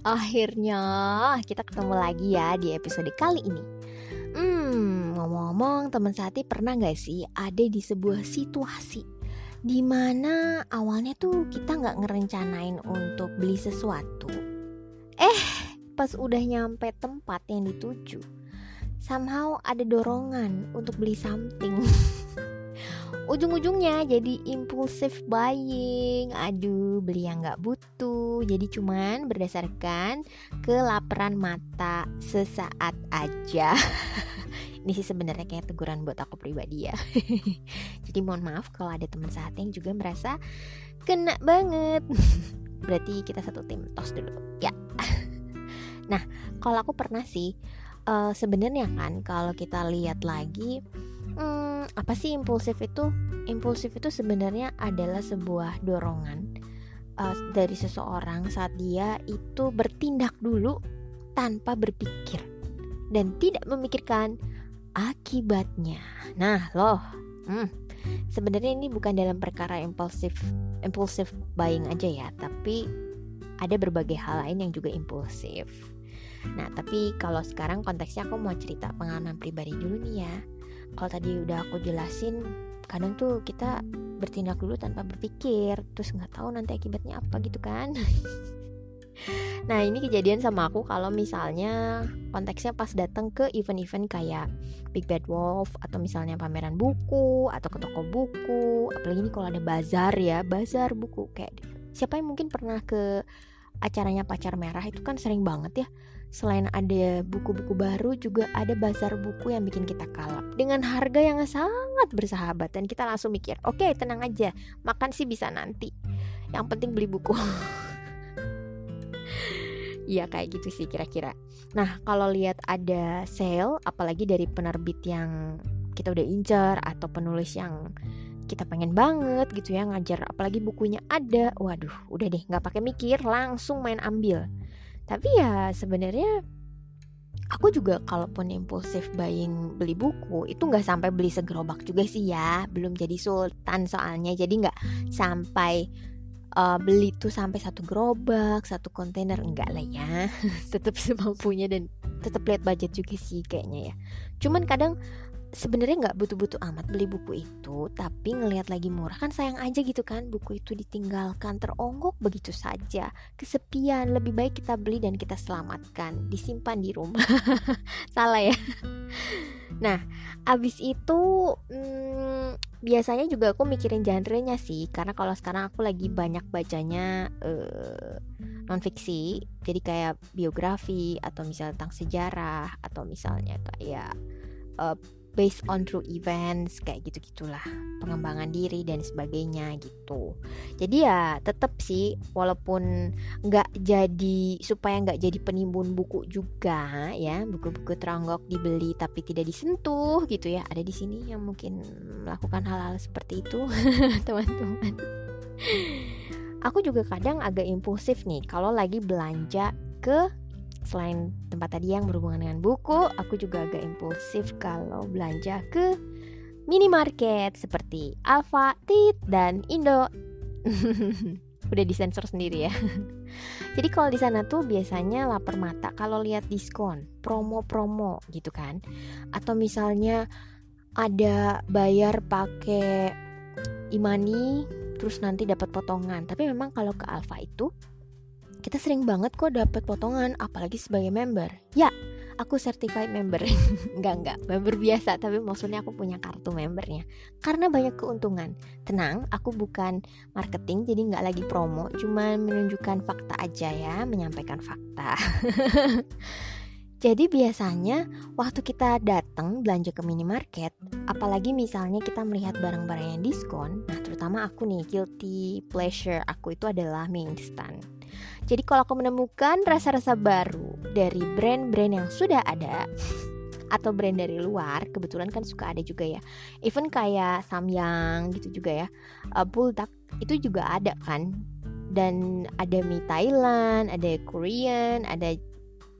Akhirnya kita ketemu lagi ya di episode kali ini. Hmm, ngomong-ngomong teman sehati pernah gak sih ada di sebuah situasi Di mana awalnya tuh kita gak ngerencanain untuk beli sesuatu Eh, pas udah nyampe tempat yang dituju Somehow ada dorongan untuk beli something ujung-ujungnya jadi impulsif buying. Aduh beli yang nggak butuh. Jadi cuman berdasarkan kelaparan mata sesaat aja. Ini sih sebenarnya kayak teguran buat aku pribadi ya. Jadi mohon maaf kalau ada teman saat yang juga merasa kena banget. Berarti kita satu tim tos dulu. Ya. Nah kalau aku pernah sih uh, sebenarnya kan kalau kita lihat lagi hmm, apa sih impulsif itu? Impulsif itu sebenarnya adalah sebuah dorongan uh, dari seseorang saat dia itu bertindak dulu tanpa berpikir dan tidak memikirkan akibatnya. Nah, loh, hmm, sebenarnya ini bukan dalam perkara impulsif, impulsif buying aja ya, tapi ada berbagai hal lain yang juga impulsif. Nah, tapi kalau sekarang konteksnya aku mau cerita pengalaman pribadi dulu nih ya kalau tadi udah aku jelasin kadang tuh kita bertindak dulu tanpa berpikir terus nggak tahu nanti akibatnya apa gitu kan. Nah ini kejadian sama aku kalau misalnya konteksnya pas datang ke event-event kayak Big Bad Wolf atau misalnya pameran buku atau ke toko buku apalagi ini kalau ada bazar ya bazar buku kayak siapa yang mungkin pernah ke acaranya pacar merah itu kan sering banget ya Selain ada buku-buku baru juga ada bazar buku yang bikin kita kalap dengan harga yang sangat bersahabat dan kita langsung mikir, oke okay, tenang aja, makan sih bisa nanti. Yang penting beli buku. Iya kayak gitu sih kira-kira. Nah kalau lihat ada sale, apalagi dari penerbit yang kita udah incer atau penulis yang kita pengen banget gitu ya ngajar, apalagi bukunya ada, waduh udah deh nggak pakai mikir langsung main ambil tapi ya sebenarnya aku juga kalaupun impulsif buying beli buku itu nggak sampai beli segerobak juga sih ya. Belum jadi sultan soalnya. Jadi nggak sampai uh, beli tuh sampai satu gerobak satu kontainer. Enggak lah ya. Tetap semampunya dan tetap lihat budget juga sih kayaknya ya. Cuman kadang sebenarnya nggak butuh-butuh amat beli buku itu tapi ngelihat lagi murah kan sayang aja gitu kan buku itu ditinggalkan teronggok begitu saja. Kesepian lebih baik kita beli dan kita selamatkan disimpan di rumah. Salah ya. Nah abis itu hmm, biasanya juga aku mikirin genre-nya sih karena kalau sekarang aku lagi banyak bacanya uh, non fiksi jadi kayak biografi atau misalnya tentang sejarah atau misalnya kayak uh, based on true events kayak gitu gitulah pengembangan diri dan sebagainya gitu. Jadi ya tetap sih walaupun nggak jadi supaya nggak jadi penimbun buku juga ya buku-buku teronggok dibeli tapi tidak disentuh gitu ya ada di sini yang mungkin melakukan hal-hal seperti itu teman-teman. Aku juga kadang agak impulsif nih kalau lagi belanja ke Selain tempat tadi yang berhubungan dengan buku, aku juga agak impulsif kalau belanja ke minimarket seperti Alfa, Tit, dan Indo. Udah disensor sendiri ya. Jadi kalau di sana tuh biasanya lapar mata kalau lihat diskon, promo-promo gitu kan. Atau misalnya ada bayar pakai imani terus nanti dapat potongan. Tapi memang kalau ke Alfa itu kita sering banget kok dapat potongan apalagi sebagai member. Ya aku certified member. Enggak enggak member biasa tapi maksudnya aku punya kartu membernya. Karena banyak keuntungan. Tenang aku bukan marketing jadi nggak lagi promo. Cuma menunjukkan fakta aja ya menyampaikan fakta Jadi biasanya waktu kita datang belanja ke minimarket, apalagi misalnya kita melihat barang-barang yang diskon, nah terutama aku nih guilty pleasure aku itu adalah mie instan. Jadi kalau aku menemukan rasa-rasa baru dari brand-brand yang sudah ada atau brand dari luar, kebetulan kan suka ada juga ya. Even kayak Samyang gitu juga ya. Uh, Bulldog itu juga ada kan. Dan ada mie Thailand, ada Korean, ada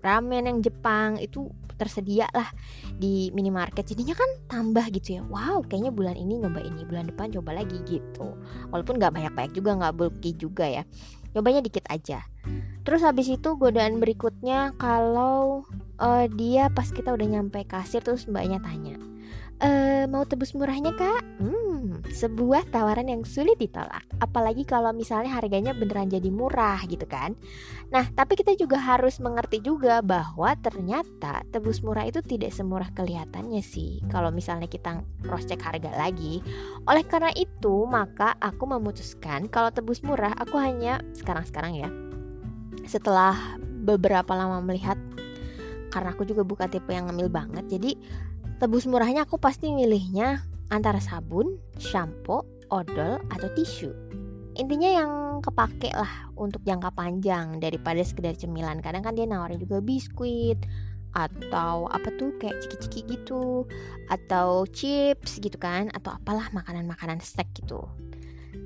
ramen yang Jepang itu tersedia lah di minimarket. Jadinya kan tambah gitu ya. Wow kayaknya bulan ini nyoba ini bulan depan coba lagi gitu. Walaupun nggak banyak-banyak juga nggak bulky juga ya. Nyobanya dikit aja. Terus habis itu godaan berikutnya kalau uh, dia pas kita udah nyampe kasir terus mbaknya tanya e, mau tebus murahnya kak? Hmm, sebuah tawaran yang sulit ditolak. Apalagi kalau misalnya harganya beneran jadi murah gitu kan. Nah, tapi kita juga harus mengerti juga bahwa ternyata tebus murah itu tidak semurah kelihatannya sih. Kalau misalnya kita cross check harga lagi. Oleh karena itu, maka aku memutuskan kalau tebus murah aku hanya sekarang-sekarang ya. Setelah beberapa lama melihat karena aku juga bukan tipe yang ngemil banget jadi Tebus murahnya aku pasti milihnya antara sabun, shampoo, odol, atau tisu. Intinya yang kepake lah untuk jangka panjang daripada sekedar cemilan. Kadang kan dia nawarin juga biskuit atau apa tuh kayak ciki-ciki gitu atau chips gitu kan atau apalah makanan-makanan snack gitu.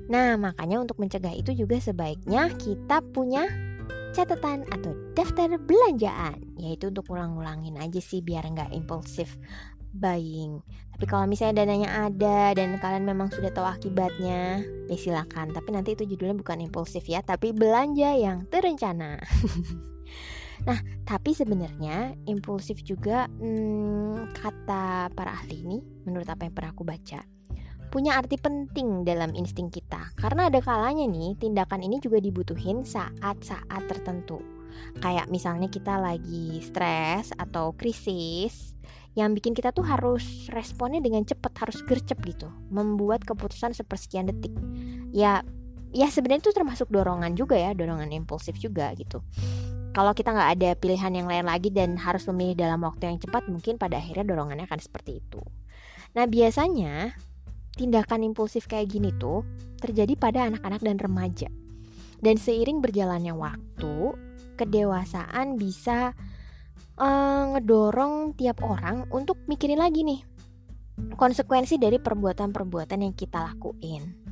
Nah, makanya untuk mencegah itu juga sebaiknya kita punya catatan atau daftar belanjaan yaitu untuk ulang-ulangin aja sih biar nggak impulsif buying. Tapi kalau misalnya dananya ada dan kalian memang sudah tahu akibatnya, ya silakan. Tapi nanti itu judulnya bukan impulsif ya, tapi belanja yang terencana. nah, tapi sebenarnya impulsif juga hmm, kata para ahli ini, menurut apa yang pernah aku baca, punya arti penting dalam insting kita. Karena ada kalanya nih, tindakan ini juga dibutuhin saat-saat tertentu. Kayak misalnya kita lagi stres atau krisis, yang bikin kita tuh harus responnya dengan cepat harus gercep gitu. Membuat keputusan sepersekian detik. Ya ya sebenarnya itu termasuk dorongan juga ya dorongan impulsif juga gitu. Kalau kita nggak ada pilihan yang lain lagi dan harus memilih dalam waktu yang cepat mungkin pada akhirnya dorongannya akan seperti itu. Nah biasanya tindakan impulsif kayak gini tuh terjadi pada anak-anak dan remaja. Dan seiring berjalannya waktu kedewasaan bisa uh, ngedorong tiap orang untuk mikirin lagi nih konsekuensi dari perbuatan-perbuatan yang kita lakuin.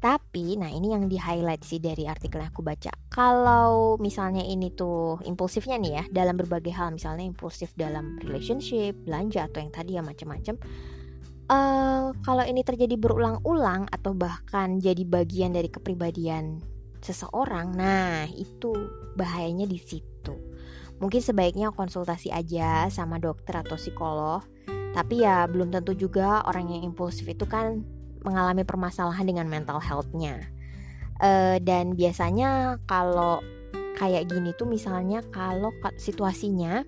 Tapi, nah ini yang di highlight sih dari artikel yang aku baca. Kalau misalnya ini tuh impulsifnya nih ya dalam berbagai hal, misalnya impulsif dalam relationship, belanja atau yang tadi ya macam-macam. Uh, kalau ini terjadi berulang-ulang atau bahkan jadi bagian dari kepribadian seseorang, nah itu bahayanya di situ mungkin sebaiknya konsultasi aja sama dokter atau psikolog. Tapi ya belum tentu juga orang yang impulsif itu kan mengalami permasalahan dengan mental health-nya. Uh, dan biasanya kalau kayak gini tuh misalnya kalau situasinya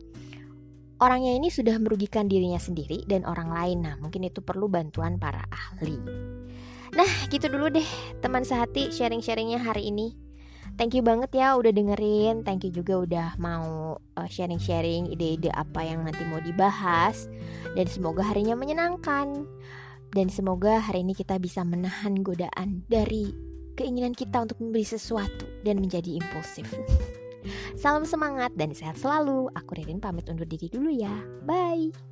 orangnya ini sudah merugikan dirinya sendiri dan orang lain. Nah, mungkin itu perlu bantuan para ahli. Nah, gitu dulu deh teman sehati sharing-sharingnya hari ini. Thank you banget ya udah dengerin. Thank you juga udah mau uh, sharing-sharing ide-ide apa yang nanti mau dibahas. Dan semoga harinya menyenangkan. Dan semoga hari ini kita bisa menahan godaan dari keinginan kita untuk membeli sesuatu dan menjadi impulsif. Salam semangat dan sehat selalu. Aku Ririn pamit undur diri dulu ya. Bye.